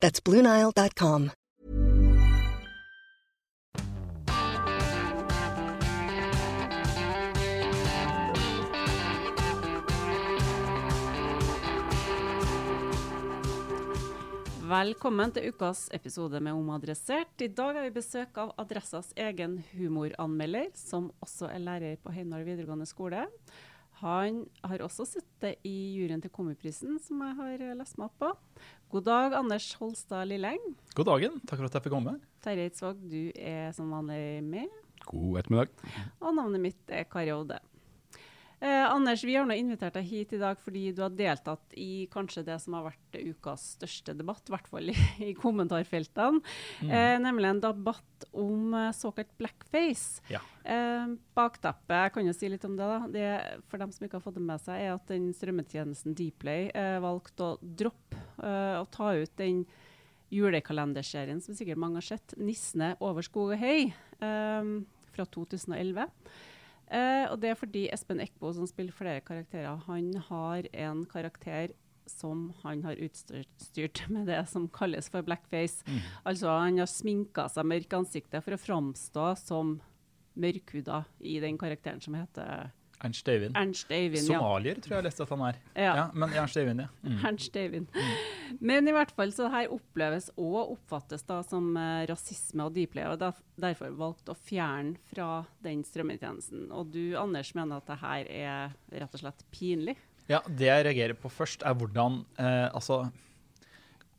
That's BlueNile.com. Velkommen til ukas episode med Omadressert. I dag har vi besøk av Adressas egen humoranmelder, som også er lærer på Heimdal videregående skole. Han har også sittet i juryen til Komiprisen, som jeg har lest meg opp på. God dag, Anders Holstad Lilleng. God dagen, takk for at jeg fikk komme. Terje Eidsvåg, du er som vanlig med. God ettermiddag. Og navnet mitt er Kari Ode. Eh, Anders, vi har nå invitert deg hit i dag fordi du har deltatt i kanskje det som har vært ukas største debatt, i hvert fall i, i kommentarfeltene. Mm. Eh, nemlig en debatt om eh, såkalt blackface. Ja. Eh, bakteppet, jeg kan jo si litt om det, da. Det, for dem som ikke har fått det med seg, er at den strømmetjenesten Dplay eh, valgte å droppe eh, å ta ut den julekalenderserien som sikkert mange har sett, 'Nissene over skog og eh, fra 2011. Eh, og det er fordi Espen Eckbo, som spiller flere karakterer, han har en karakter som han har utstyrt med det som kalles for blackface. Mm. Altså han har sminka seg mørk ansiktet for å framstå som mørkhuda i den karakteren som heter Ernst Øyvind. Ernst Øyvind. ja. Somalier tror jeg jeg leste at han er. Ja. men Ernst Øyvind, ja. Mm. Ernst Øyvind. Men i hvert fall så her oppleves og oppfattes da som eh, rasisme og deeply, og derf- derfor valgt å fjerne fra den strømmetjenesten. Og du, Anders, mener at det her er rett og slett pinlig? Ja, Det jeg reagerer på først, er hvordan eh, altså,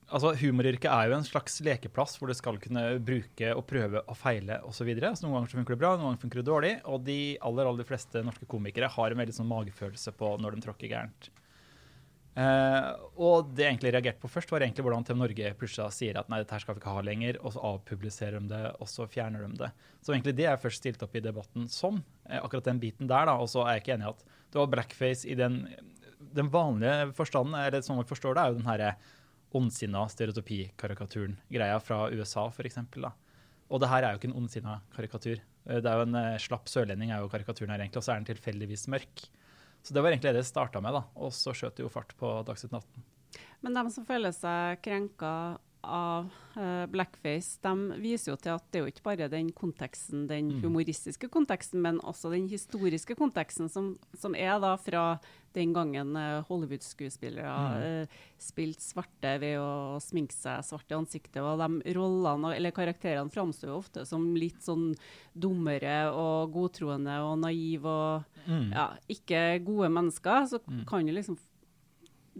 altså Humoryrket er jo en slags lekeplass hvor du skal kunne bruke og prøve og feile osv. Altså, noen ganger så funker det bra, noen ganger funker det dårlig. Og de aller aller fleste norske komikere har en veldig sånn magefølelse på når de tråkker gærent. Eh, og det jeg egentlig reagerte på først, var egentlig hvordan TV Norge plutselig sier at nei, dette her skal vi ikke ha lenger, og så avpubliserer de det, og så fjerner de det. Så egentlig det er først stilt opp i debatten som eh, akkurat den biten der, da. Og så er jeg ikke enig i at det var blackface i den, den vanlige forstanden, eller som vi forstår det, er jo den herre ondsinna stereotypikarikaturen-greia fra USA, for da. Og det her er jo ikke en ondsinna karikatur. Eh, Det er jo en uh, slapp sørlending, er jo karikaturen her egentlig, og så er den tilfeldigvis mørk. Så det var egentlig det det starta med, da. Og så skjøt det jo fart på Dagsnytt 18. Men de som føler seg krenka av uh, blackface, de viser jo til at det er jo ikke bare den konteksten, den Mm. humoristiske konteksten, men også den historiske konteksten som, som er da fra den gangen eh, Hollywood-skuespillere eh, spilte svarte ved å sminke seg svart i ansiktet. Og de rollene, eller karakterene framstår jo ofte som litt sånn dummere og godtroende og naiv og Mm. ja, ikke gode mennesker. Så Mm. kan jo liksom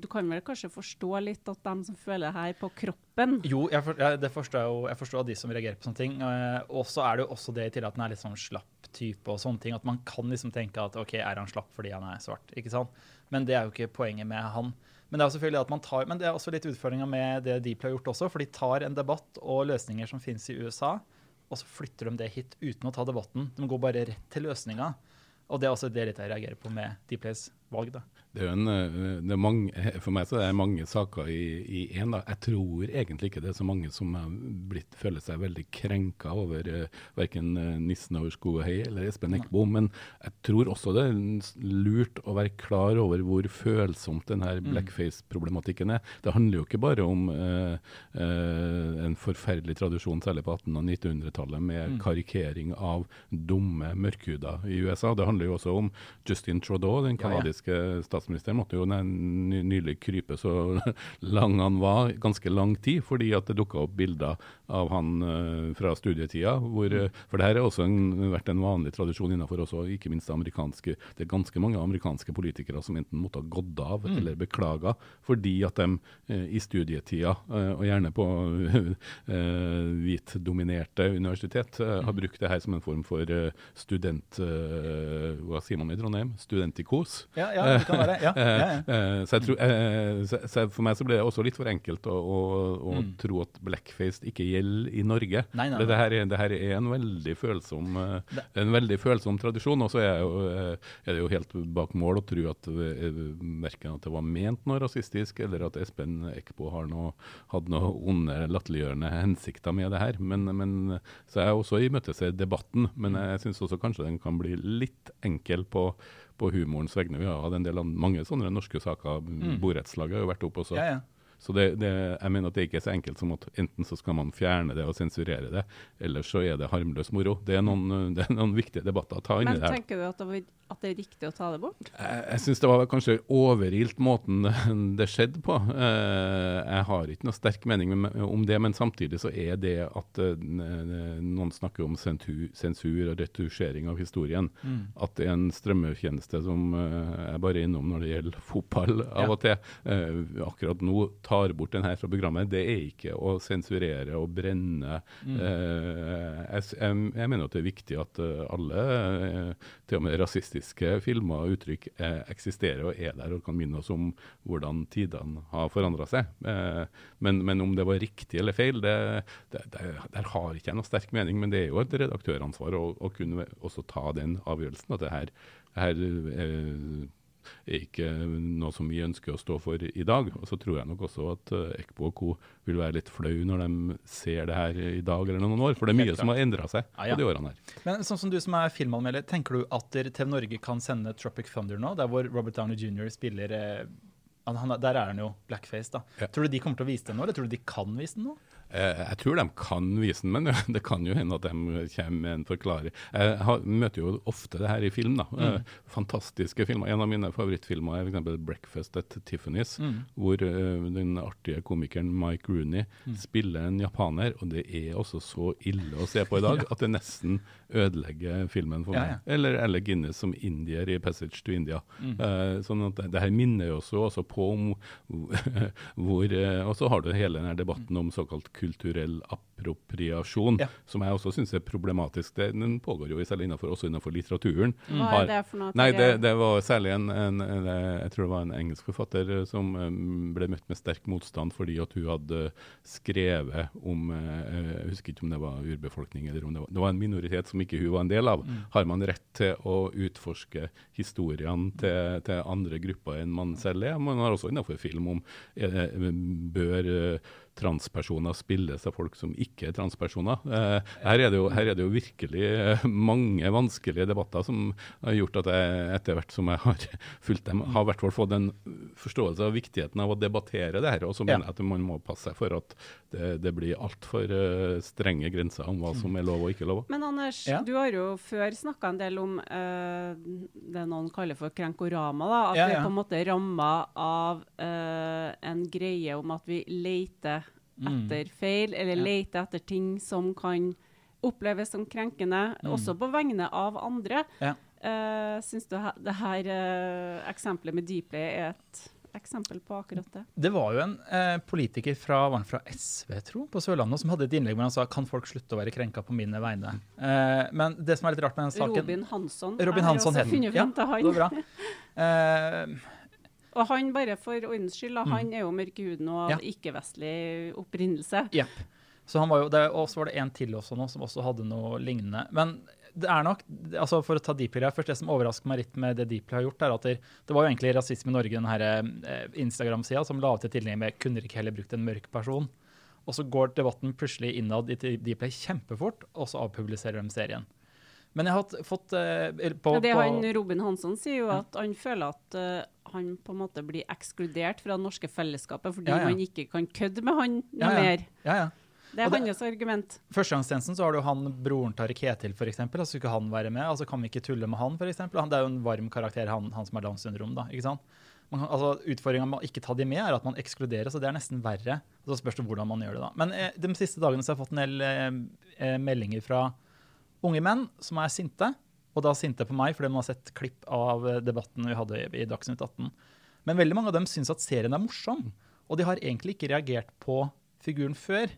du kan vel kanskje forstå litt at de som føler det her på kroppen Jo, jeg, for, jeg, det forstår jeg, jo, jeg forstår de som reagerer på sånne ting. Eh, og så er det jo også det i tillegg at den er litt sånn slapp type og sånne ting. At man kan liksom tenke at OK, er han slapp fordi han er svart? ikke sant? Men det er jo ikke poenget med han. Men det er jo selvfølgelig at man tar, men det er også litt utfordringa med det Deeply har gjort også. For de tar en debatt og løsninger som finnes i USA, og så flytter de det hit uten å ta debatten. De går bare rett til løsninga. Og det er også det jeg reagerer på med Deeplays valg, da. Det er jo en, eh, det er mange, for meg så er det mange saker i én. Jeg tror egentlig ikke det er så mange som har blitt, føler seg veldig krenka over uh, verken uh, nissen over sko og hei eller Espen Eckbo. Men jeg tror også det er lurt å være klar over hvor følsomt denne Mm. blackface-problematikken er. Det handler jo ikke bare om uh, uh, en forferdelig tradisjon, særlig på 1800- og 1900-tallet, med Mm. karikering av dumme mørkhuda i USA. Det handler jo også om Justin Trudeau, den Ja, canadiske statsministeren, måtte jo ny- ny- nylig krype så lang han var, ganske lang tid, fordi at det dukka opp bilder av han eh, fra studietida. Hvor, eh, for det her har også en, vært en vanlig tradisjon innenfor også, ikke minst amerikanske Det er ganske mange amerikanske politikere som enten måtte ha gått av Mm. eller beklaga fordi at de eh, i studietida, og gjerne på hvitdominerte universitet, eh, Mm. har brukt det her som en form for student... hva sier man i Trondheim? Studentikos. Ja, ja, det kan være. Ja, ja, ja. Så, tror, så for meg så ble det også litt for enkelt å, å, å Mm. tro at blackface ikke gjelder i Norge. Nei, nei, Det, nei. det, her er, det her er en veldig følsom uh, en veldig følsom tradisjon. Og så er, eh, er det jo helt bak mål å tro at eh, verken at det var ment noe rasistisk, eller at Espen Eckbo har noe, hadde noe onde, latterliggjørende hensikter med det her. Men, men, så jeg også imøteser debatten, men jeg syns også kanskje den kan bli litt enkel på på humorens vegne. Vi har hatt en del av mange sånne norske saker. Borettslaget har jo vært oppe også. Ja, ja. Så det, det, jeg mener at det ikke er så enkelt som at enten så skal man fjerne det og sensurere det, eller så er det harmløs moro. Det er noen, det er noen viktige debatter å ta inn i det her. tenker du at det, var, at det er riktig å ta det bort? Jeg, jeg syns det var kanskje overilt måten det skjedde på. Eh, jeg har ikke noe sterk mening om det, men samtidig så er det at eh, noen snakker om sensur og retusjering av historien, at det er en strømmetjeneste som eh, jeg bare er innom når det gjelder fotball av Ja. og til, eh, akkurat nå tar bort den her fra programmet. Det er ikke å sensurere og brenne. Eh, jeg, jeg, jeg mener at det er viktig at eh, alle, eh, til og med rasistiske filmer og uttrykk, eh, eksisterer og er der og kan minne oss om hvordan tidene har forandra seg. Men, men om det var riktig eller feil, det, det, det, der har ikke jeg noe sterk mening. Men det er jo et redaktøransvar å, å kunne også ta den avgjørelsen. At det her, det her er ikke noe som vi ønsker å stå for i dag. Og så tror jeg nok også at uh, Ekbo og co. vil være litt flau når de ser det her i dag eller noen år. For det er mye som har endra seg Ja, ja. på de årene her. Men sånn som du som er filmanmelder, tenker du at der- TV Norge kan sende Tropic Thunder nå, der hvor Robert Downey jr. spiller eh, han, han, Der er han jo blackface, da. Ja. Tror du de kommer til å vise den nå, eller tror du de kan vise den nå? Eh, Jeg tror de kan vise den, men det kan jo hende at de kommer med en forklaring. Jeg møter jo ofte det her i film. da. Mm. Fantastiske filmer. En av mine favorittfilmer er f.eks. 'Breakfast at Tiffany's', hvor eh, den artige komikeren Mike Rooney spiller en japaner. Og det er også så ille å se på i dag at det nesten ødelegger filmen for meg. ja. Eller Elle Guinness som indier i 'Passage to India'. Eh, sånn at det, det her minner jo også, også på om hvor eh, Og så har du hele denne debatten om såkalt kulturell appropriasjon, Ja. som jeg også syns er problematisk. Det, den pågår jo særlig innenfor, også innenfor litteraturen. Hva er det for noe? Nei, det, det var særlig en, en, en Jeg tror det var en engelsk forfatter eh, som eh, ble møtt med sterk motstand fordi at hun hadde skrevet om eh, Jeg husker ikke om det var urbefolkning eller om det var, det var en minoritet som ikke hun var en del av. Har man rett til å utforske historiene til, til andre grupper enn man selv er? Man har også innenfor film om eh, bør transpersoner spilles av folk som ikke er transpersoner. Eh, her, er det jo, her er det jo virkelig eh, mange vanskelige debatter som har gjort at jeg etter hvert som jeg har fulgt dem, har i hvert fall fått en forståelse av viktigheten av å debattere det her. Og så mener jeg at man må passe seg for at det, det blir altfor uh, strenge grenser om hva som er lov og ikke lov. Men Anders, Ja. du har jo før snakka en del om uh, det noen kaller for krenkorama. da, At Ja, vi er på en måte ramma av uh, en greie om at vi leter etter feil, eller Mm. Ja. lete etter ting som kan oppleves som krenkende, også på vegne av andre. Mm. Ja. Uh, Syns du det her uh, eksempelet med Dplay er et eksempel på akkurat det? Det var jo en uh, politiker fra, var fra SV, tro, på Sørlandet som hadde et innlegg hvor han sa kan folk slutte å være krenka på mine vegne. Uh, men det som er litt rart med den saken Robin Hansson. Robin Hansson het den. Ja, det var bra. Og han, bare for ordens skyld, mm. han er jo mørk i huden og av. Ja. ikke-vestlig opprinnelse. Yep. Så han var jo, det, og så var det en til også nå som også hadde noe lignende. Men det er nok, altså For å ta Deeply her først, det som overrasker meg litt med det Deeply har gjort, er at det, det var jo egentlig Rasisme i Norge, den eh, Instagram-sida, som la av til tillegg med 'kunne dere ikke heller brukt en mørk person'? Og så går debatten plutselig innad i Deeply kjempefort, og så avpubliserer de serien. Men jeg har fått eh, på, det på, han Robin Hansson sier jo at han føler at eh, han på en måte blir ekskludert fra det norske fellesskapet fordi Ja, ja. man ikke kan kødde med han noe Ja, ja. mer. Det er hans argument. Førstegangstjenesten så har du han broren Tariq Ketil, eksempel. Altså, skulle han være med? Altså, kan vi ikke tulle med han, eksempel? Han, det er jo en varm karakter, han, han som har Downs syndrom, da. ikke sant? Man kan, altså, Utfordringa med å ikke ta de med, er at man ekskluderer, så det er nesten verre. Så spørs det hvordan man gjør det, da. Men eh, de siste dagene så har jeg fått en del eh, eh, meldinger fra unge menn som er sinte, og da sinte på meg fordi de har sett klipp av eh, debatten vi hadde i, Dagsnytt 18. Men veldig mange av dem syns at serien er morsom, og de har egentlig ikke reagert på figuren før.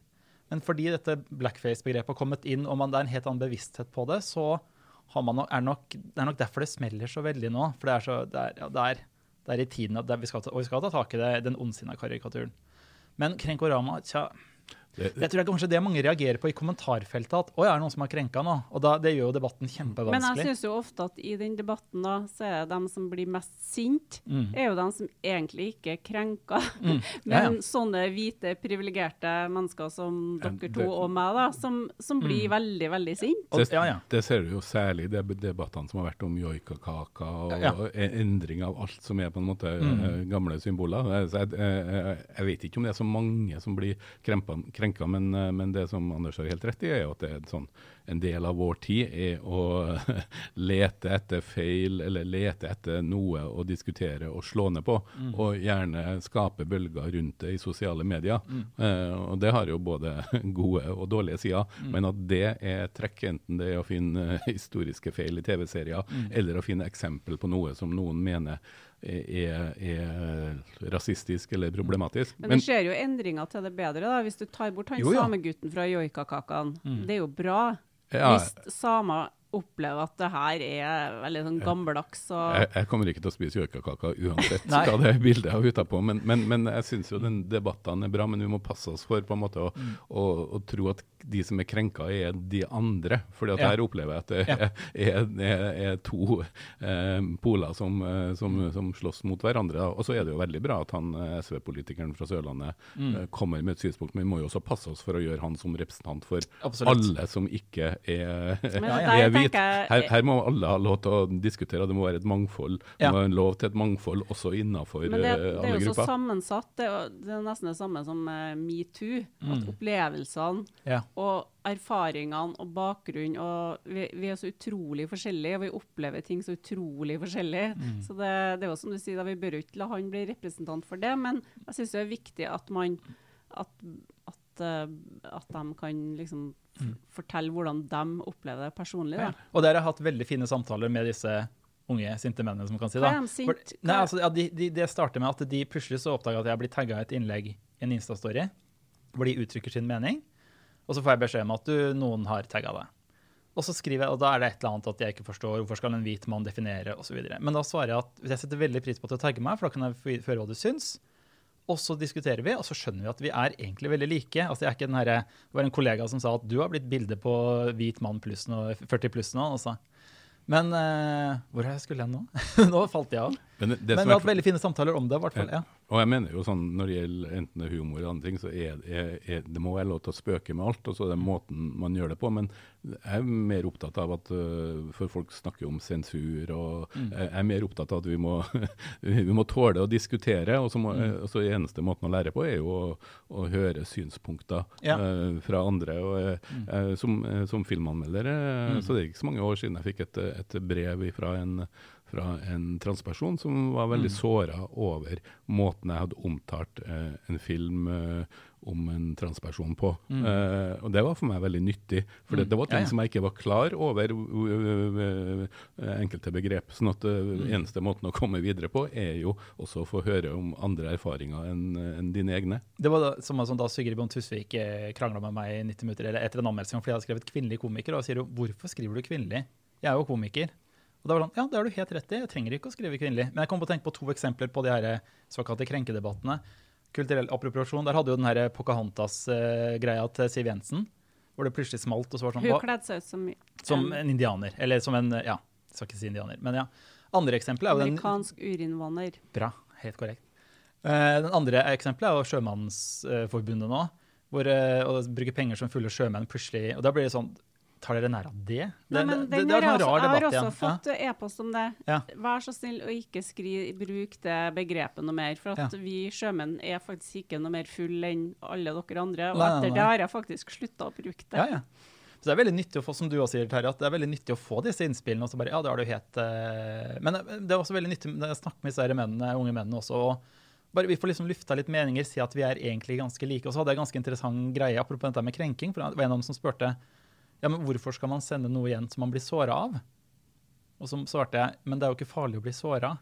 Men fordi dette blackface-begrepet har kommet inn, og man, det er en helt annen bevissthet på det, så nok- er nok, det er nok derfor det smeller så veldig nå. For det er, så, det er, ja, det er, det er i tiden at vi skal ta, og vi skal ta tak i den ondsinna karikaturen. Men Krenkorama tja, Jeg tror det er kanskje det mange reagerer på i kommentarfeltet. At å, er det noen som har krenka nå? Og da, det gjør jo debatten kjempevanskelig. Men jeg syns jo ofte at i den debatten da, så er det dem som blir mest sint, Mm. er jo dem som egentlig ikke er krenka. Mm. Men ja. sånne hvite, privilegerte mennesker som dere to og meg, da, som, som blir veldig, veldig sinte. Det, ja, ja. det ser du jo særlig i de debattene som har vært om joikakaka og Ja. en- endring av alt som er på en måte Mm. eh, gamle symboler. Eh, Så jeg, jeg, jeg vet ikke om det er så mange som blir krempa, krenka, men, eh, men det som Anders har helt rett i, er jo at det er sånn, en del av vår tid er å lete etter feil eller lete etter noe å diskutere og slå ned på, Mm. og gjerne skape bølger rundt det i sosiale medier. Eh, og det har jo både gode og dårlige sider, Mm. men at det er trekk, enten det er å finne historiske feil i TV-serier, Mm. eller å finne eksempel på noe som noen mener er, er rasistisk eller problematisk. Men det skjer jo endringer til det bedre, da, hvis du tar bort han Jo, ja. samegutten fra joikakakene. Mm. Det er jo bra. Hvis samer opplever at det her er veldig sånn gammeldags og jeg, jeg kommer ikke til å spise joikakaker uansett hva det bildet har utapå, men, men, men jeg syns jo den debattene er bra. Men vi må passe oss for på en måte å, Mm. å, å tro at de som er krenka, er de andre. Fordi at Ja. her opplever jeg at det Ja. er, er, er to eh, poler som, eh, som, Mm. som slåss mot hverandre. Og så er det jo veldig bra at han eh, SV-politikeren fra Sørlandet Mm. eh, kommer med et synspunkt, men vi må jo også passe oss for å gjøre han som representant for Absolutt. alle som ikke er, Men er, er jeg- Her, her må alle ha lov til å diskutere, det må være et mangfold. Det Ja. må være en lov til et mangfold også innenfor grupper. det, eh, det er alle jo så sammensatt. Det er, det er nesten det samme som eh, metoo. Mm. At opplevelsene Ja. og erfaringene og bakgrunn og vi, vi er så utrolig forskjellige, og vi opplever ting så utrolig forskjellig. Mm. Så det, det er jo som du sier, da, vi bør ikke la han bli representant for det, men jeg syns det er viktig at man at, at, eh, at de kan liksom Mm. fortelle hvordan de opplever det personlig. Da. Og dere har hatt veldig fine samtaler med disse unge, sinte mennene, som man kan si. Da. er? For, nei, altså, ja, de, de, det starter med at de plutselig så oppdager at jeg blir tagga i et innlegg i en Insta-story hvor de uttrykker sin mening, og så får jeg beskjed om at du, noen har tagga deg. Og så skriver jeg, og da er det et eller annet at jeg ikke forstår, hvorfor skal en hvit mann definere, osv. Men da svarer jeg at jeg setter veldig pris på at du tagger meg, for da kan jeg føre hva du syns. Og så diskuterer vi, og så skjønner vi at vi er egentlig veldig like. Altså, jeg er ikke den her, det var en kollega som sa at du har blitt bilde på hvit mann pluss nå, 40 pluss nå. Altså. Men uh, hvor er jeg skulle hen nå? nå falt jeg av. Men det, Men vi har hatt veldig fine samtaler om det, i hvert fall. Ja. Og jeg mener jo sånn, Når det gjelder enten det er humor eller andre ting, så er, er, er det må være lov til å spøke med alt. og så er det måten man gjør det på. Men jeg er mer opptatt av at uh, For folk snakker om sensur, og Mm. jeg er mer opptatt av at vi må, vi må tåle å diskutere. Og så må, Mm. og så eneste måten å lære på er jo å, å høre synspunkter Ja. Mm. øh, fra andre. og uh, øh, som, øh, som filmanmelder øh, så det er ikke så mange år siden jeg fikk et, et brev fra en fra en transperson som var veldig Mm. såra over måten jeg hadde omtalt eh, en film eh, om en transperson på. Mm. Eh, og det var for meg veldig nyttig, for det, det var ting Ja, ja. som jeg ikke var klar over, ø, enkelte begrep. sånn at Mm. uh, eneste måten å komme videre på, er jo også å få høre om andre erfaringer enn en dine egne. Det var da, som, som da Sigrid Bond Tusvik eh, krangla med meg i 90 minutter eller etter en anmeldelse fordi jeg hadde skrevet kvinnelig komiker. Og sier hun hvorfor skriver du kvinnelig? Jeg er jo komiker. Og da var sånn, ja, det har du helt rett i, jeg trenger ikke å skrive kvinnelig. Men jeg kom på å tenke på to eksempler på de her såkalte krenkedebattene. Kulturell appropriasjon, der hadde jo den her Pocahontas-greia til Siv Jensen. hvor det plutselig smalt. og så var sånn, Hun kledde seg ut som Som en indianer. Eller som en Ja, jeg skal ikke si indianer, men ja. Andre eksempel er jo den amerikansk urinnvandrer. Bra, helt korrekt. Eh, den andre eksempelet er jo Sjømannsforbundet nå, hvor eh, å bruke penger som fulle sjømenn plutselig Og da blir det sånn Tar dere nær av det? Nei, det, men det, den det er har en jeg, rar også, jeg har også igjen. fått eh, e-post om det. Ja. Vær så snill å ikke skri, bruk det begrepet noe mer. For at Ja. vi sjømenn er faktisk ikke noe mer full enn alle dere andre. Og Nei, etter nei. det har jeg faktisk slutta å bruke det. Ja, ja. Så det er veldig nyttig å få, som du også sier, Terje, at det er veldig nyttig å få disse innspillene. og så bare, ja, det har du helt... Uh... Men det er også veldig nyttig når jeg snakker med disse mennene, unge mennene også, og bare vi får liksom lufta litt meninger, si at vi er egentlig ganske like. Og så hadde jeg en ganske interessant greie apropos dette med krenking, for det var en av dem som spurte ja, men hvorfor skal man sende noe igjen som man blir såra av? Og så svarte jeg men det er jo ikke farlig å bli såra.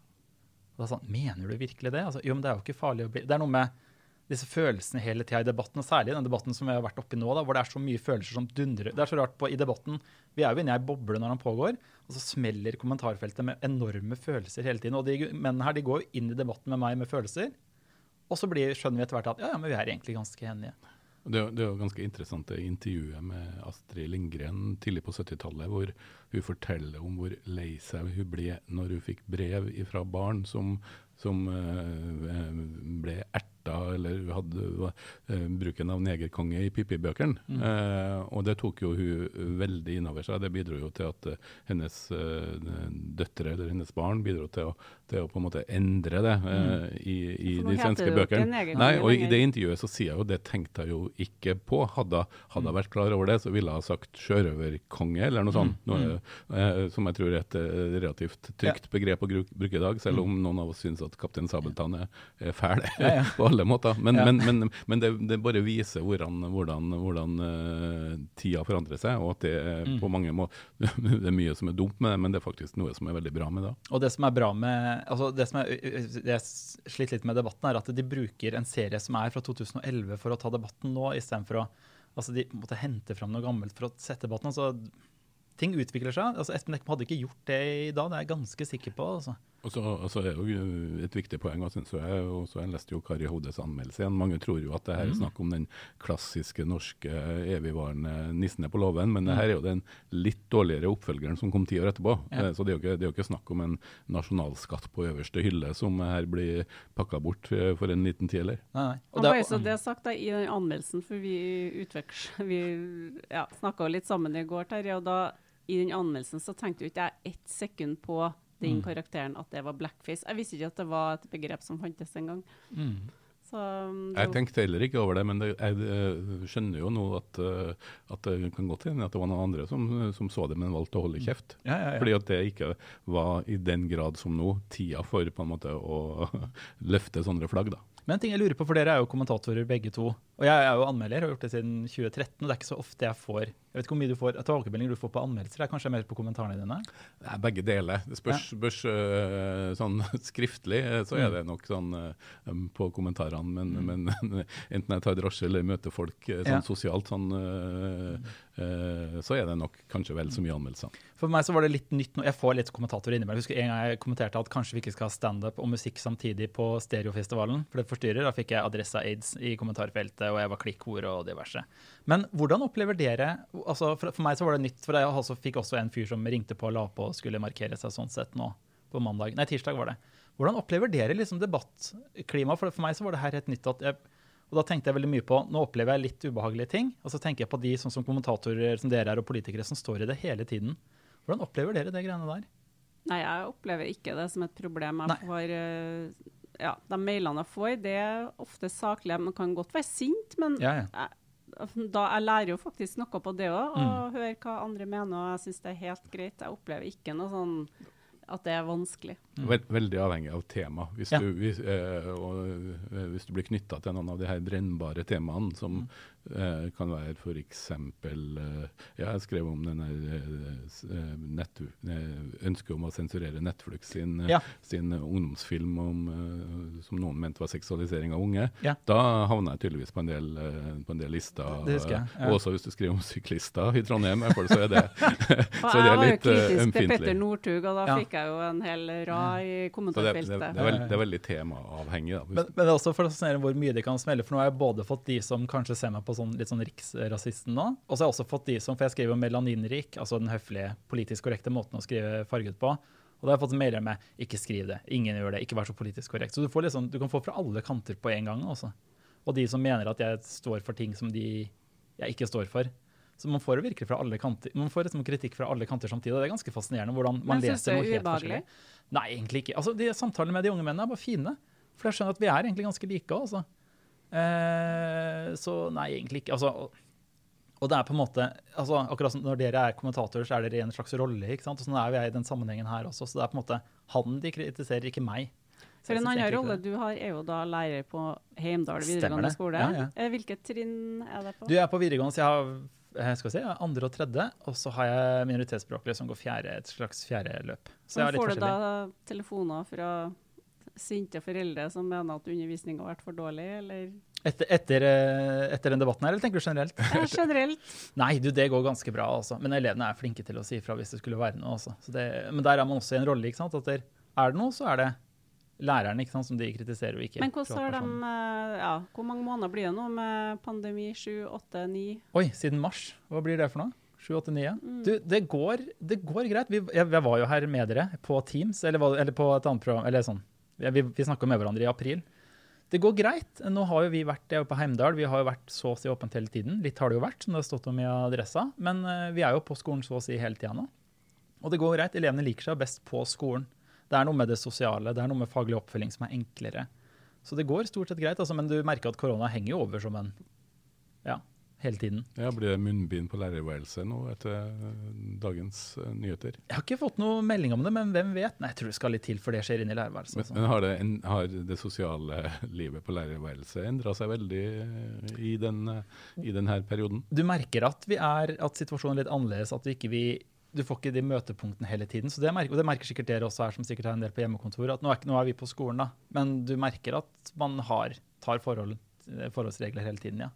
Og da sa han mener du virkelig det? Altså, jo, men det er jo ikke farlig å bli Det er noe med disse følelsene hele tida i debatten, og særlig i den debatten som vi har vært oppi nå, da, hvor det er så mye følelser som dundrer. Det er så rart på i debatten. Vi er jo inne i ei boble når den pågår, og så smeller kommentarfeltet med enorme følelser hele tiden. Og de mennene her de går jo inn i debatten med meg med følelser, og så blir, skjønner vi etter hvert at ja, ja, men vi er egentlig ganske enige. Det, det er jo ganske interessant det intervjuet med Astrid Lindgren tidlig på 70-tallet, hvor hun forteller om hvor lei seg hun ble når hun fikk brev fra barn som, som eh, ble erta, eller hadde eh, bruken av negerkonge i Pippi-bøkene. Eh, og det tok jo hun veldig innover seg. Det bidro jo til at eh, hennes eh, døtre, eller hennes barn, bidro til å, til å på en måte endre det uh, i, i de svenske det bøkene. Nei, og i det intervjuet så sier jeg jo det tenkte jeg jo ikke på. Hadde hadde jeg vært klar over det, så ville jeg ha sagt sjørøverkonge eller noe sånt. Noe, uh, som jeg tror er et eh, relativt trygt begrep å bruke i dag, selv om noen av oss syns at Kaptein Sabeltann er, er fæl på alle måter. Men, Ja. men, men, men det, det bare viser hvordan, hvordan, hvordan uh, tida forandrer seg, og at det er på mange måter Det er mye som er dumt med det, men det er faktisk noe som er veldig bra med det. Og det som er bra med altså det som jeg, jeg sliter litt med debatten, er at de bruker en serie som er fra 2011 for å ta debatten nå, istedenfor å altså de måtte hente fram noe gammelt for å sette debatten. Altså, ting utvikler seg. altså Espen Eckmo hadde ikke gjort det i dag, det er jeg ganske sikker på. altså. Og så, og så er jo et viktig poeng, og synes jeg, og så jeg leste jo Kari Hodes anmeldelse igjen. Mange tror jo at det her er snakk om den klassiske norske evigvarende nissene på låven, men det her er jo den litt dårligere oppfølgeren som kom ti år etterpå. Ja. Eh, Så det er, jo ikke, det er jo ikke snakk om en nasjonalskatt på øverste hylle som her blir pakka bort eh, for en liten tid, eller? Nei, nei. Og Og det, bare så det er sagt da, I den anmeldelsen, for vi, vi ja, snakka litt sammen i går, Terje, og da i den anmeldelsen så tenkte jo ikke jeg ett sekund på den karakteren at det var blackface. Jeg visste ikke at det var et begrep som fantes engang. mm. Så um, Jeg tenkte heller ikke over det, men det, jeg eh, skjønner jo nå at, eh, at det kan godt hende at det var noen andre som, som så det, men valgte å holde kjeft. ja, ja, ja. Fordi at det ikke var i den grad som nå tida for på en måte å løfte sånne flagg. da. Men en ting jeg lurer på, for dere er jo kommentatorer begge to. Og jeg er jo anmelder, har gjort det siden 2013. Og det er ikke så ofte jeg får Jeg vet ikke hvor mye du får tilbakemeldinger du får på anmeldelser. Det er kanskje mer på kommentarene dine? Det er begge deler. Det spørs, spørs øh, sånn skriftlig, øh, så er det nok sånn um, på kommentarene. Men, men enten jeg tar drosje eller møter folk sånn Ja. sosialt, sånn, øh, så er det nok kanskje vel så mye anmeldelser. For meg så var det litt nytt. Jeg får litt kommentatorer innimellom. Jeg husker en gang jeg kommenterte at kanskje vi ikke skal ha standup og musikk samtidig på Stereofestivalen, for det forstyrrer. Da fikk jeg adressa aids i kommentarfeltet, og jeg var klikkord og diverse. Men hvordan opplever dere altså For, for meg så var det nytt, for jeg også, fikk også en fyr som ringte på og la på og skulle markere seg sånn sett nå på mandag. Nei, tirsdag var det. Hvordan opplever dere liksom debattklimaet? For, for meg så var det her helt nytt at jeg og da tenkte jeg veldig mye på, Nå opplever jeg litt ubehagelige ting. Og så tenker jeg på de sånn som kommentatorer som dere er, og politikere som står i det hele tiden. Hvordan opplever dere det greiene der? Nei, jeg opplever ikke det som et problem. Jeg Nei. får, eh, ja, de mailene jeg får, det er ofte saklige. Man kan godt være sint, men Ja, ja. jeg, da, jeg lærer jo faktisk noe på det òg, Mm. og hører hva andre mener, og jeg syns det er helt greit. Jeg opplever ikke noe sånn at det er vanskelig. Vel, veldig avhengig av tema. Hvis, Ja. du, hvis, eh, og, eh, hvis du blir knytta til noen av de her brennbare temaene, som eh, kan være f.eks. Eh, ja, jeg skrev om den eh, eh, nett, ønsket om å sensurere Netflix sin, eh, Ja. sin ungdomsfilm om, som noen mente var seksualisering av unge. Ja. Da havna jeg tydeligvis på en del, på en del lister. Det det jeg, ja. Og også hvis du skriver om syklister i Trondheim, jeg fall, så er det, så er jeg det var jo litt eh, kritisk til Petter ømfintlig. Northug, og da Ja. fikk jeg jo en hel rad i kommentarfeltet. det, det, det, er veldig, det er veldig temaavhengig. Da. Men, men det er også fascinerende hvor mye det kan smelle. For nå har jeg både fått de som kanskje ser meg på på sånn, litt sånn riksrasisten nå. Og så har jeg også fått de som For jeg skriver om melaninrik, altså den høflige, politisk korrekte måten å skrive farget på. Og da har jeg fått mailer med 'ikke skriv det', 'ingen gjør det', 'ikke vær så politisk korrekt'. Så du, får liksom, du kan få fra alle kanter på en gang også. Og de som mener at jeg står for ting som de jeg ikke står for. Så man får virkelig fra alle kanter. Man får liksom kritikk fra alle kanter samtidig. og Det er ganske fascinerende hvordan man Men leser noe helt forskjellig. Nei, egentlig ikke. Altså, de Samtalene med de unge mennene er bare fine. For jeg skjønner at vi er egentlig ganske like òg, altså. Eh, så nei, egentlig ikke. Altså, og- det er på en måte, altså akkurat som Når dere er kommentatorer, så er dere i en slags rolle. ikke sant? Og sånn er jo jeg i den sammenhengen her også. Så det er på en måte han de kritiserer, ikke meg. For En annen rolle du har, er jo da lærer på Heimdal videregående det. skole. Ja, ja. Eh, Hvilket trinn er det på? Du er på videregående, så jeg har skal vi se, andre og tredje, og så har jeg minoritetsspråklige som går fjerde, et slags fjerde løp. Så Men får du da telefoner fra sinte foreldre som mener at undervisninga har vært for dårlig, eller Etter, etter, eh, etter den debatten her, eller tenker du generelt? ja, generelt? Nei, du, det går ganske bra, altså. Men elevene er flinke til å si ifra hvis det skulle være noe. Altså. Det, men der er man også i en rolle. ikke sant? At der, er det noe, så er det læreren ikke sant, som de kritiserer, og ikke Men hvordan de eh, ja, Hvor mange måneder blir det nå med pandemi? Sju, åtte, ni? Oi, siden mars. Hva blir det for noe? 7, 8, 9? Mm. Du, det går, det går greit. Vi, jeg, jeg var jo her med dere på Teams, eller, eller på et annet program. eller sånn. Vi, vi, snakka med hverandre i april. Det går greit. Nå har jo vi vært jeg er på Heimdal, vi har jo vært så å si åpent hele tiden. Litt har det jo vært, som det har stått om i adressa. Men eh, vi er jo på skolen så å si hele tida nå. Og det går greit. Elevene liker seg best på skolen. Det er noe med det sosiale, det er noe med faglig oppfølging som er enklere. Så det går stort sett greit, altså, men du merker at korona henger jo over som en hele tiden. Ja, Blir det munnbind på lærerværelset nå etter eh, dagens eh, nyheter? Jeg har ikke fått noe melding om det, men hvem vet? Nei, jeg tror det skal litt til før det skjer inn i lærerværelset. Men, altså. men har, det en, har det sosiale livet på lærerværelset endra seg veldig eh, i, den, i denne perioden? Du merker at, vi er, at situasjonen er litt annerledes, at vi ikke vi du får ikke de møtepunktene hele tiden. så det merker, Og det merker sikkert dere også her, som sikkert har en del på hjemmekontor. at Nå er, nå er vi på skolen, da, men du merker at man har, tar forhold, forholdsregler hele tiden, ja.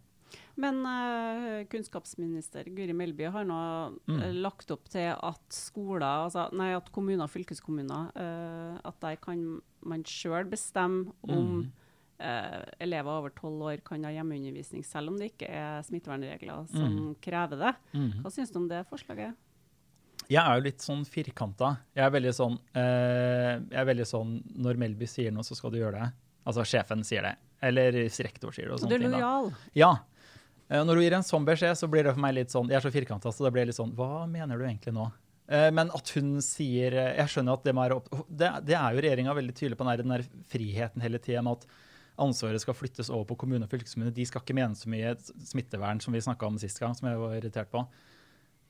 Men uh, kunnskapsminister Guri Melby har nå Mm. eh, lagt opp til at skoler, altså, nei, at kommuner og fylkeskommuner, uh, at der kan man sjøl bestemme om Mm. uh, elever over tolv år kan ha hjemmeundervisning, selv om det ikke er smittevernregler som krever det. Mm. Hva syns du om det forslaget? Jeg er jo litt sånn firkanta. Jeg er veldig sånn, jeg er veldig sånn Når Melby sier noe, så skal du gjøre det. Altså sjefen sier det. Eller rektor sier det. og Så sånne du er lojal? Ja. Eh, Når hun gir en sånn beskjed, så blir det for meg litt sånn Jeg er så firkanta, så det blir litt sånn Hva mener du egentlig nå? Eh, Men at hun sier eh, Jeg skjønner at det må være opp Det, det er jo regjeringa veldig tydelig på, den der, friheten hele tida med at ansvaret skal flyttes over på kommune og fylkeskommune. De skal ikke mene så mye smittevern som vi snakka om sist gang, som jeg var irritert på.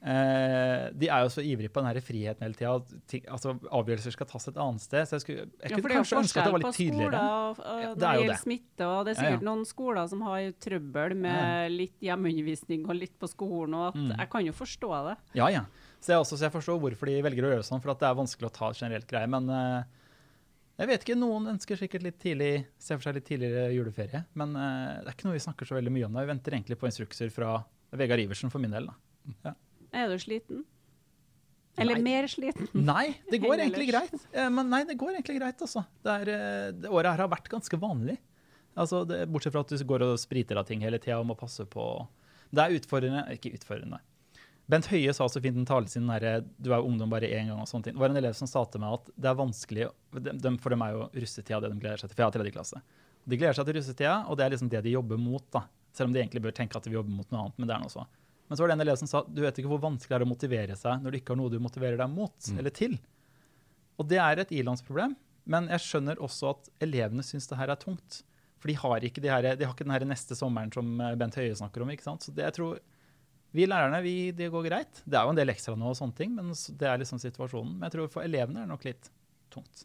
Eh, de er jo så ivrige på den her friheten hele tida. Altså, avgjørelser skal tas et annet sted. Så jeg, skulle, jeg Ja, kunne kanskje ønske at det var litt tydeligere. skoler og, og, Ja, det er jo det. smitte. Og det er Ja, ja. sikkert noen skoler som har trøbbel med litt hjemmeundervisning og litt på skolen. og at Mm. Jeg kan jo forstå det. Ja, ja. Så jeg, også, så jeg forstår hvorfor de velger å gjøre sånn, for at det er vanskelig å ta generelt greie. Men eh, jeg vet ikke, noen ønsker sikkert litt tidlig, ser for seg litt tidligere juleferie. Men eh, det er ikke noe vi snakker så veldig mye om. da. Vi venter egentlig på instrukser fra Vegard Iversen for min del. da. Er du sliten? Eller Nei. mer sliten? Nei, det går egentlig greit. Eh, Men nei, det går egentlig greit, altså. Det, er, eh, det året her har vært ganske vanlig. Altså, det, bortsett fra at du går og spriter av ting hele tida og må passe på Det er utfordrende Ikke utfordrende. Bent Høie sa så fint i tale talen sin der, du er jo ungdom bare én gang. og sånne ting. Det var en elev som sa til meg at det er vanskelig de, de, For dem er jo russetida det de gleder seg til. For jeg har tredje klasse. De gleder seg til russetida, og det er liksom det de jobber mot. da. Selv om de egentlig bør tenke at de jobber mot noe annet. Men det er noe så. Men så var det en elev som sa du vet ikke hvor vanskelig det er å motivere seg når du ikke har noe du motiverer deg mot eller til. Og det er et ilandsproblem. Men jeg skjønner også at elevene syns det her er tungt. For de har ikke, de her, de har ikke den her neste sommeren som eh, Bent Høie snakker om. ikke sant? Så det, jeg tror vi lærerne, vi, det går greit. Det er jo en del ekstra nå og sånne ting, men det er liksom situasjonen. Men jeg tror for elevene er det nok litt tungt.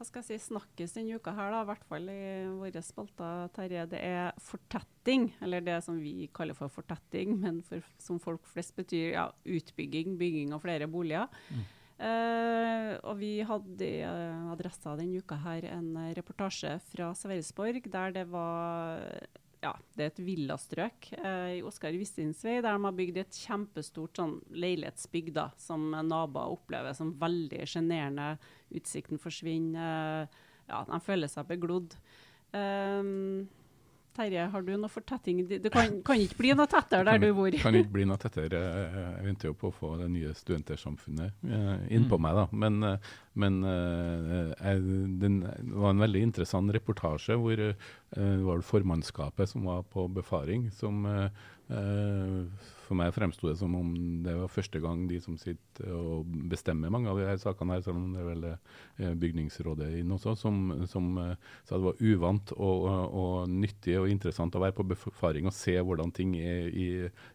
hva skal jeg si, snakkes denne uka her, da, i hvert fall i våre spalter, Terje, det er fortetting. Eller det som vi kaller for fortetting, men for, som folk flest betyr ja, utbygging, bygging av flere boliger. Mm. Uh, og vi hadde i uh, Adressa denne uka her en reportasje fra Sverresborg der det var ja, det er et villastrøk i Oskar Vistins vei, der de har bygd et kjempestort sånn, leilighetsbygg da, som naboer opplever som veldig sjenerende. Utsikten forsvinner. ja, de føler seg beglodd. Um, Terje, har du noe fortetting? Det kan, kan, ikke bli noe tettere der kan, du bor. Kan ikke bli noe tettere. Jeg venter jo på å få det nye studentersamfunnet innpå mm. meg, da. Men, men jeg, den, det var en veldig interessant reportasje hvor det var formannskapet som var på befaring, som for meg fremsto det som om det var første gang de som sitter og bestemmer mange av de her sakene, her, selv om det er vel eh, bygningsrådet inn også, som, som eh, sa det var uvant og, og, nyttig og interessant å være på befaring og se hvordan ting er i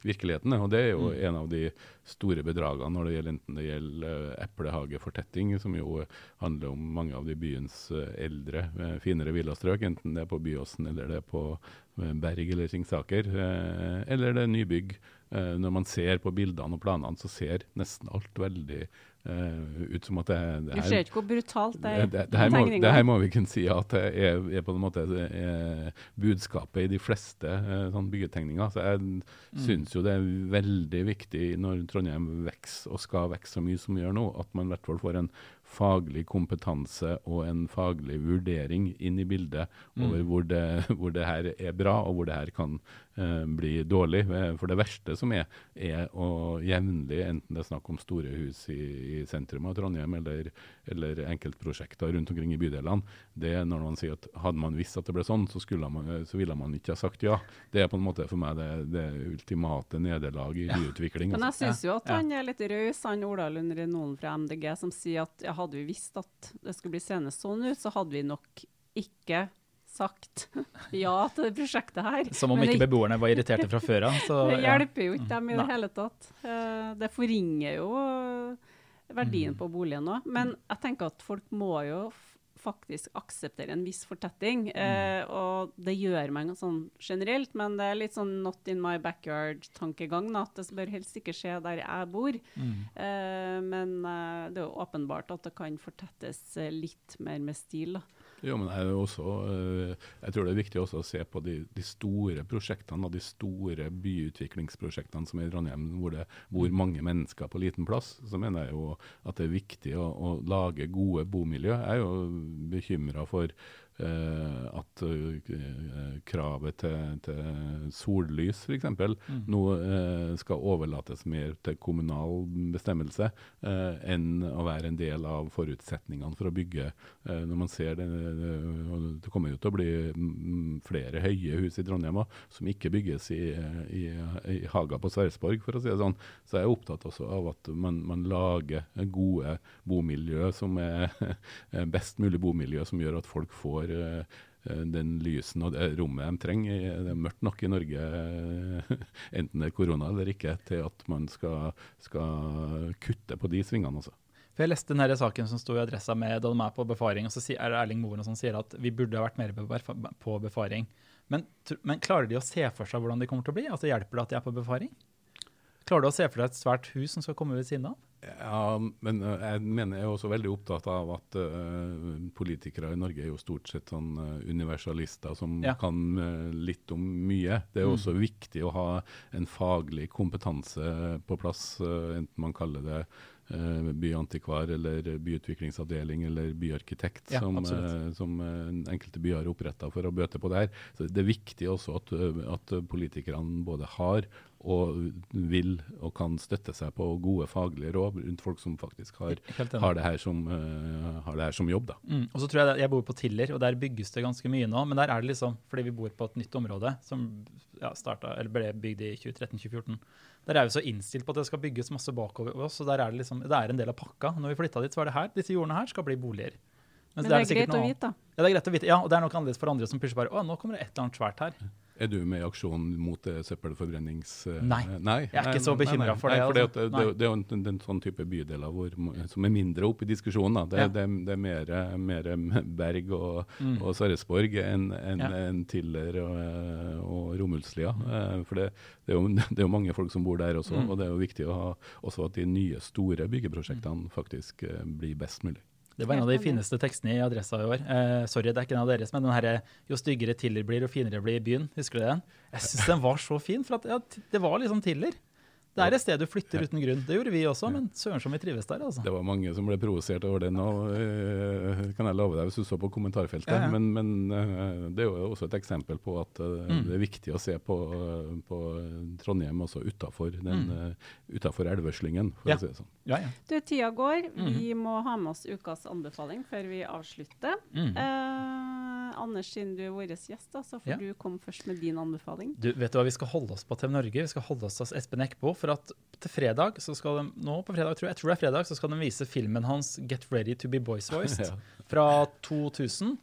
virkeligheten. Og det er jo mm. en av de store bedragene når det gjelder enten det gjelder uh, eplehagefortetting, som jo handler om mange av de byens eldre, finere villastrøk, enten det er på Byåsen eller det er på Berg eller Singsaker, eller det er nybygg når man ser på bildene og planene, så ser nesten alt veldig uh, ut som at det, det er Du ser ikke hvor brutalt det er. Det, det, her, må, det her må vi kunne si at det er, er på en måte budskapet i de fleste uh, sånn byggetegninger. Så jeg mm. syns jo det er veldig viktig når Trondheim vokser og skal vokse så mye som vi gjør nå, at man i hvert fall får en faglig kompetanse og en faglig vurdering inn i bildet mm. over hvor det, hvor det, her er bra, og hvor det her kan uh, bli dårlig. Eh, for det verste som er, er å jevnlig, enten det er snakk om store hus i, i sentrum av Trondheim eller, eller, enkeltprosjekter rundt omkring i bydelene, det er når man sier at hadde man visst at det ble sånn, så, man, så ville man ikke ha sagt ja. Det er på en måte for meg det, det ultimate nederlag i byutvikling. Men jeg syns jo at han er litt raus, han Ola Lund Renolen fra MDG, som sier at ja, hadde vi visst at det skulle bli seende sånn ut, så hadde vi nok ikke sagt ja til det prosjektet her. Som om ikke beboerne var irriterte fra før av. Det hjelper jo ikke dem i det hele tatt. Eh, det forringer jo verdien mm. på boligen òg. Men jeg tenker at folk må jo faktisk akseptere en viss fortetting. Mm. Eh, og det gjør man sånn generelt, men det er litt sånn not in my backyard-tankegang. At det bør helst ikke skje der jeg bor. Mm. Eh, men eh, det er jo åpenbart at det kan fortettes eh, litt mer med stil. da. Jo, men jeg, også, eh, jeg, tror det er viktig også å se på de, de store prosjektene og de store byutviklingsprosjektene som er i Trondheim, hvor det bor mm. mange mennesker på liten plass. Så mener jeg jo at det er viktig å, å lage gode bomiljø. Jeg er jo bekymra for at eh, kravet til, til sollys f.eks. Mm. nå eh, skal overlates mer til kommunal bestemmelse eh, enn å være en del av forutsetningene for å bygge. Eh, når man ser det, det, kommer jo til å bli flere høye hus i Trondheim som ikke bygges i, i, i Haga på Sverresborg, for å si det sånn. Så jeg er opptatt også av at man, man lager gode bomiljø som er best mulig bomiljø, som gjør at folk får eh, den lysen og det rommet de trenger. Det er mørkt nok i Norge, eh, enten det er korona eller ikke, til at man skal, skal kutte på de svingene. Også. For Jeg leste denne saken som sto i Adressa med da de er på befaring, og så er Erling Moen som sier at vi burde ha vært mer på befaring. Men, men klarer de å se for seg hvordan de kommer til å bli? Altså Hjelper det at de er på befaring? Klarer du å se for deg et svært hus som skal komme ved siden av? Ja, men øh, jeg mener jeg er også veldig opptatt av at uh, politikere i Norge er jo stort sett sånn øh, universalister som Ja. kan uh, litt om mye. Det er Mm. også viktig å ha en faglig kompetanse på plass, uh, enten man kaller det byantikvar eller byutviklingsavdeling eller byarkitekt, Ja, som, som enkelte byer har oppretta for å bøte på det her. Så det er viktig også at, at politikerne både har og vil og kan støtte seg på gode faglige råd rundt folk som faktisk har, har, det, her som, uh, har det her som jobb. da. Mm. Og så tror Jeg det- jeg bor på Tiller, og der bygges det ganske mye nå. Men der er det liksom, fordi vi bor på et nytt område som ja, startet, eller ble bygd i 2013-2014. Der er vi så innstilt på at det skal bygges masse bakover oss, og der er det liksom, det er en del av pakka. Når vi flytta dit, så var det her, disse jordene her skal bli boliger. Mens Men det er sikkert greit å vite, da. Ja, det er greit å vite. Ja, og det er nok annerledes for andre som pusher bare Å, nå kommer det et eller annet svært her. Er du med i aksjonen mot søppelforbrennings... øh, Nei. nei, Jeg er ikke så nei, for det, Nei, fordi altså. det, det, det er jo en, en, en sånn type bydeler hvor, som er mindre oppe i diskusjonen. Det, Ja. det, det er mer, mer Berg og, Mm. og Sarpsborg enn en, Ja. Tiller og, og Romulslia. Eh, For det, det, er jo, det er jo mange folk som bor der også, Mm. og det er jo viktig å ha også at de nye, store byggeprosjektene faktisk eh, blir best mulig. Det var en av de fineste tekstene i Adressa i år. Eh, sorry, det er ikke en av deres, men den herre 'Jo styggere Tiller blir, jo finere blir byen'. Husker du den? Jeg syns den var så fin, for at, ja, det var liksom Tiller. Det er et sted du flytter uten grunn. Det gjorde vi også, men søren som vi trives der, altså. Det var mange som ble provosert over det nå, eh, kan jeg love deg, hvis du så på kommentarfeltet. Ja, ja. Men, men eh, det er jo også et eksempel på at eh, Mm. det er viktig å se på, på Trondheim også utafor Mm. elveslyngen, for Ja. å si det sånn. Ja, ja. Du, tida går. Vi må ha med oss ukas anbefaling før vi avslutter. Mm. Eh, Anders, siden du er vår gjest, da, så får Ja. du komme først med din anbefaling. Du, vet du hva vi skal holde oss på TV Norge? Vi skal holde oss hos Espen Eckbo. For at til fredag, så skal de, nå på fredag, tror jeg, jeg tror det er fredag, så skal de vise filmen hans 'Get Ready To Be Boys Voiced' Ja. fra 2000.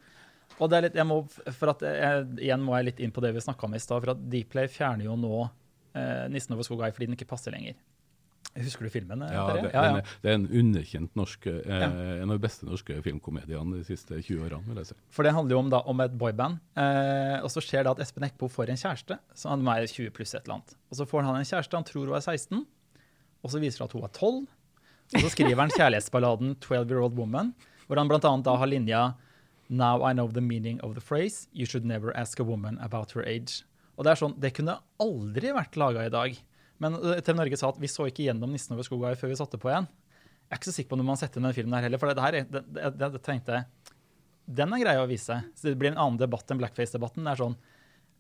Og det er litt, jeg må, for at jeg, igjen må jeg litt inn på det vi snakka om i stad. For at Dplay fjerner jo nå eh, 'Nissen over skog og ei' fordi den ikke passer lenger. Husker du filmen? eh, Ja, det, ja, den ja. det er en underkjent norsk, eh, en av de beste norske filmkomediene de siste 20 årene, vil jeg si. For det handler jo om, da, om et boyband. Eh, og så skjer det at Espen Eckbo får en kjæreste. Så han er 20 pluss et eller annet. Og så får han en kjæreste, han tror hun er 16. Og så viser det at hun er 12. Og så skriver han kjærlighetsballaden 'Twelve Year Old Woman', hvor han annet da har linja Now I know the meaning of the phrase You should never ask a woman about her age. Og Det er sånn, det kunne aldri vært laga i dag. Men eh, TV Norge sa at vi så ikke gjennom 'Nissen over skoga' før vi satte på igjen. Jeg er ikke så sikker på når man setter den filmen her heller, for det her, er- det, det, det, tenkte jeg den er grei å vise. Så det blir en annen debatt enn blackface-debatten. Det er sånn,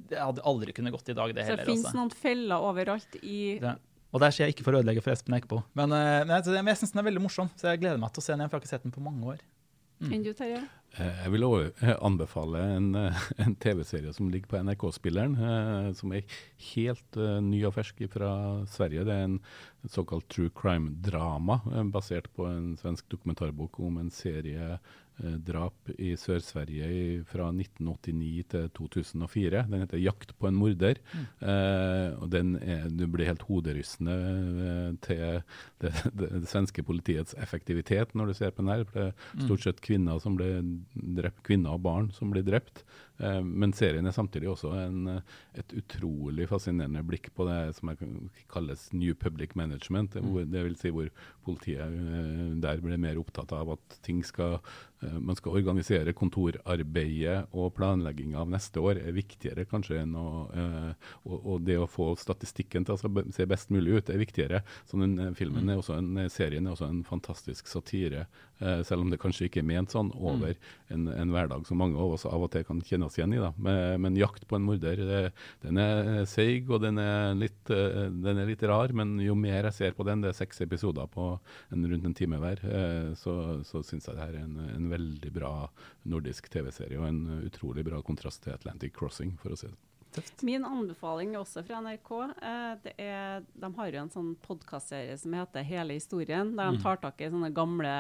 det hadde aldri kunne gått i dag, det Så det heller. finnes altså. noen feller overalt i Det, og der sier jeg ikke for å ødelegge for Espen Eikbo. Men, eh, men jeg, jeg syns den er veldig morsom, så jeg gleder meg til å se den igjen, for jeg har ikke sett den på mange år. Enn du, Terje? Eh, Jeg vil eh, anbefale en, eh, en TV-serie som ligger på NRK-spilleren, eh, som er helt eh, ny og fersk fra Sverige. Det er en såkalt true crime-drama, eh, basert på en svensk dokumentarbok om en serie drap i Sør-Sverige fra 1989 til 2004. Den heter 'Jakt på en morder'. Eh, og den er, Du blir helt hoderystende eh, til det, det, det svenske politiets effektivitet når du ser på den her. For det er stort sett kvinner, som ble drept, kvinner og barn som blir drept. Eh, men serien er samtidig også en, eh, et utrolig fascinerende blikk på det som kalles new public management. Mm. Hvor, det vil si hvor politiet eh, der blir mer opptatt av at ting skal man skal organisere kontorarbeidet og planlegging av neste år er viktigere kanskje enn å og, og det å få statistikken til å se se best mulig ut er viktigere. Så den filmen er også en, serien er også en fantastisk satire, selv om det kanskje ikke er ment sånn, over en, en hverdag som mange av oss av og til kan kjenne oss igjen i. da. Men, men 'Jakt på en morder' eh, den er seig og den er, litt, eh, den er litt rar, men jo mer jeg ser på den, det er seks episoder på en, rundt en time hver, eh, så, så syns jeg det her er en, en veldig bra nordisk TV-serie og en utrolig bra kontrast til Atlantic Crossing, for å si det. Min anbefaling også fra NRK, eh, det er, de har jo en sånn podkastserie som heter Hele historien, der de Mm. tar tak i sånne gamle,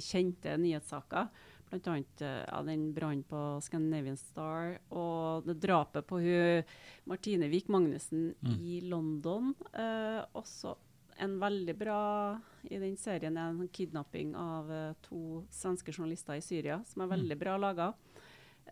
kjente nyhetssaker. Blant annet eh, ja, den brannen på Scandinavian Star og det drapet på hun Martine Wiik Magnussen Mm. i London. Uh, også en veldig bra i den serien er en kidnapping av uh, to svenske journalister i Syria, som er veldig bra laga.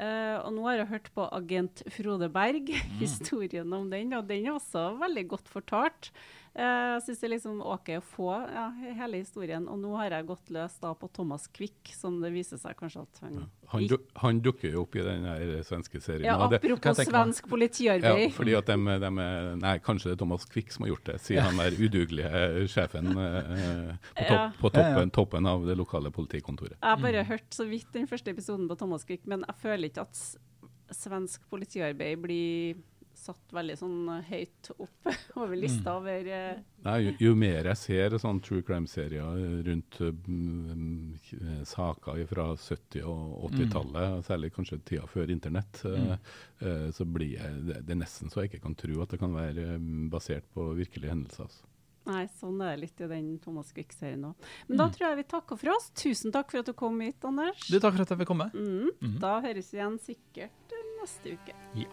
Uh, og nå har jeg hørt på Agent Frode Berg, historien om den, og den er også veldig godt fortalt. Eh, jeg syns det er liksom OK å få ja, hele historien. Og nå har jeg gått løs da på Thomas Quick, som det viser seg kanskje at han Han, du, han dukker jo opp i den svenske serien. Ja, Apropos det- svensk politiarbeid. Ja, fordi at de, de er, nei, Kanskje det er Thomas Quick som har gjort det, sier Ja. han der udugelige sjefen eh, på, topp, Ja. på toppen, toppen av det lokale politikontoret. Jeg har bare hørt så vidt den første episoden på Thomas Quick, men jeg føler ikke at svensk politiarbeid blir satt veldig sånn høyt opp over lista over uh, Nei, jo, jo mer jeg ser sånn true crime-serier rundt mm, eh, saker fra 70- og 80-tallet, særlig kanskje tida før internett, eh, eh, så blir jeg, det, det er nesten så jeg ikke kan tro at det kan være mm, basert på virkelige hendelser. Altså. Nei, sånn er det litt i den Thomas Quick-serien òg. Men da Mm. tror jeg vi takker for oss. Tusen takk for at du kom hit, Anders. Du, takk for at jeg fikk komme. Mm. Da høres vi igjen sikkert eh, neste uke. Ja.